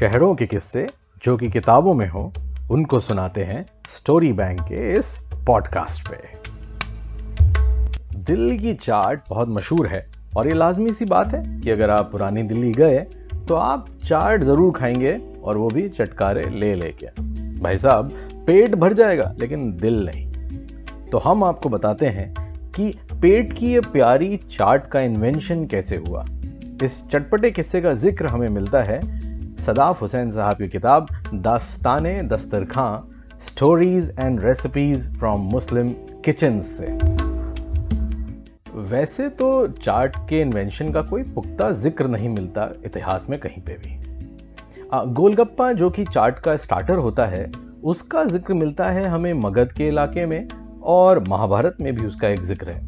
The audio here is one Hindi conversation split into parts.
शहरों के किस्से जो कि किताबों में हो, उनको सुनाते हैं स्टोरी बैंक के इस पॉडकास्ट पे। दिल्ली की चाट बहुत मशहूर है और ये लाजमी सी बात है कि अगर आप पुरानी दिल्ली गए तो आप चाट ज़रूर खाएँगे और वो भी चटकारे ले लेके। भाई साहब, पेट भर जाएगा, लेकिन दिल नहीं। तो हम आपको बताते हैं कि पेट की ये प्यारी चाट का इन्वेंशन कैसे हुआ। इस चटपटे किस्से का ज़िक्र हमें मिलता है सदाफ हुसैन साहब की किताब Dastan Dastarkhan stories and recipes from Muslim kitchen से। वैसे तो चाट के इन्वेंशन का कोई पुख्ता ज़िक्र नहीं मिलता इतिहास में कहीं पे भी। गोलगप्पा जो कि चाट का स्टार्टर होता है, उसका ज़िक्र मिलता है हमें मगध के इलाके में और महाभारत में भी उसका एक ज़िक्र है।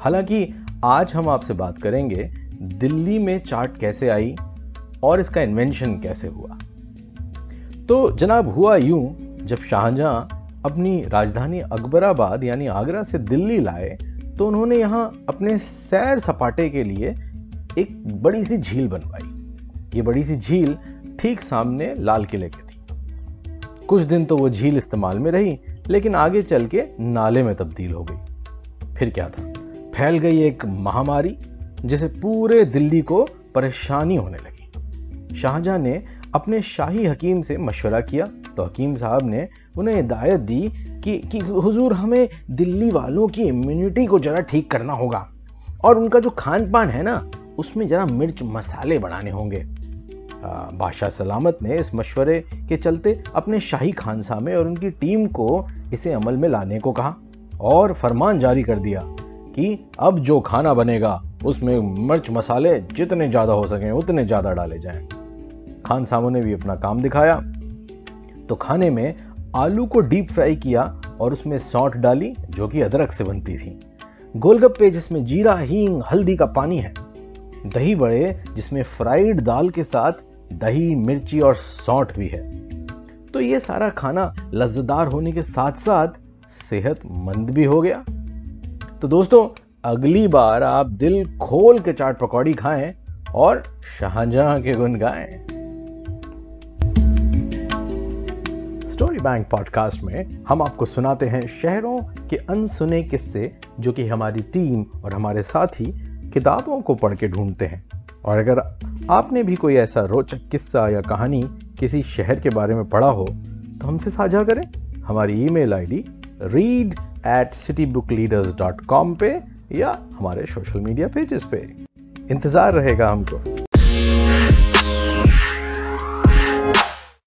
हालाँकि आज हम आपसे बात करेंगे, दिल्ली में चाट कैसे आई और इसका इन्वेंशन कैसे हुआ? तो जनाब हुआ यूँ, जब शाहजहां अपनी राजधानी अकबराबाद यानी आगरा से दिल्ली लाए तो उन्होंने यहाँ अपने सैर सपाटे के लिए एक बड़ी सी झील बनवाई। ये बड़ी सी झील ठीक सामने लाल किले के थी। कुछ दिन तो वो झील इस्तेमाल में रही, लेकिन आगे चल के नाले में तब्दील हो गई। फिर क्या था? फैल गई एक महामारी, जिसे पूरे दिल्ली को परेशानी होने लगी। शाहजहां ने अपने शाही हकीम से मशवरा किया। तो हकीम साहब ने उन्हें हिदायत दी कि कि हुजूर, हमें दिल्ली वालों की इम्यूनिटी को ज़रा ठीक करना होगा। और उनका जो खान पान है ना, उसमें ज़रा मिर्च मसाले बढ़ाने होंगे। बादशाह सलामत ने इस मशवरे के चलते अपने शाही खानसामे और उनकी टीम को इसे अमल में लाने को कहा और फरमान जारी कर दिया कि अब जो खाना बनेगा, उसमें मिर्च मसाले जितने ज़्यादा हो सकें, उतने ज़्यादा डाले जाएँ। खान सामों ने भी अपना काम दिखाया। तो खाने में आलू को डीप फ्राई किया और उसमें सौंठ डाली, जो कि अदरक से बनती थी। गोलगप्पे जिसमें जीरा, हींग, हल्दी का पानी है। दही बड़े, जिसमें फ्राइड दाल के साथ दही, मिर्ची और सौंठ भी है। तो ये सारा खाना लज्जदार होने के साथ साथ सेहतमंद भी हो गया। तो दोस्तों, अगली बार आप दिल खोल के चाट पकौड़ी खाएँ और शाहजहां के गुन गाएँ। स्टोरी बैंक पॉडकास्ट में हम आपको सुनाते हैं शहरों के अनसुने किस्से जो कि हमारी टीम और हमारे साथी किताबों को पढ़ के ढूंढते हैं। और अगर आपने भी कोई ऐसा रोचक किस्सा या कहानी किसी शहर के बारे में पढ़ा हो तो हमसे साझा करें। हमारी email ID read at city book leaders dot com पे या हमारे सोशल मीडिया पेजेस पे। इंतज़ार रहेगा हमको।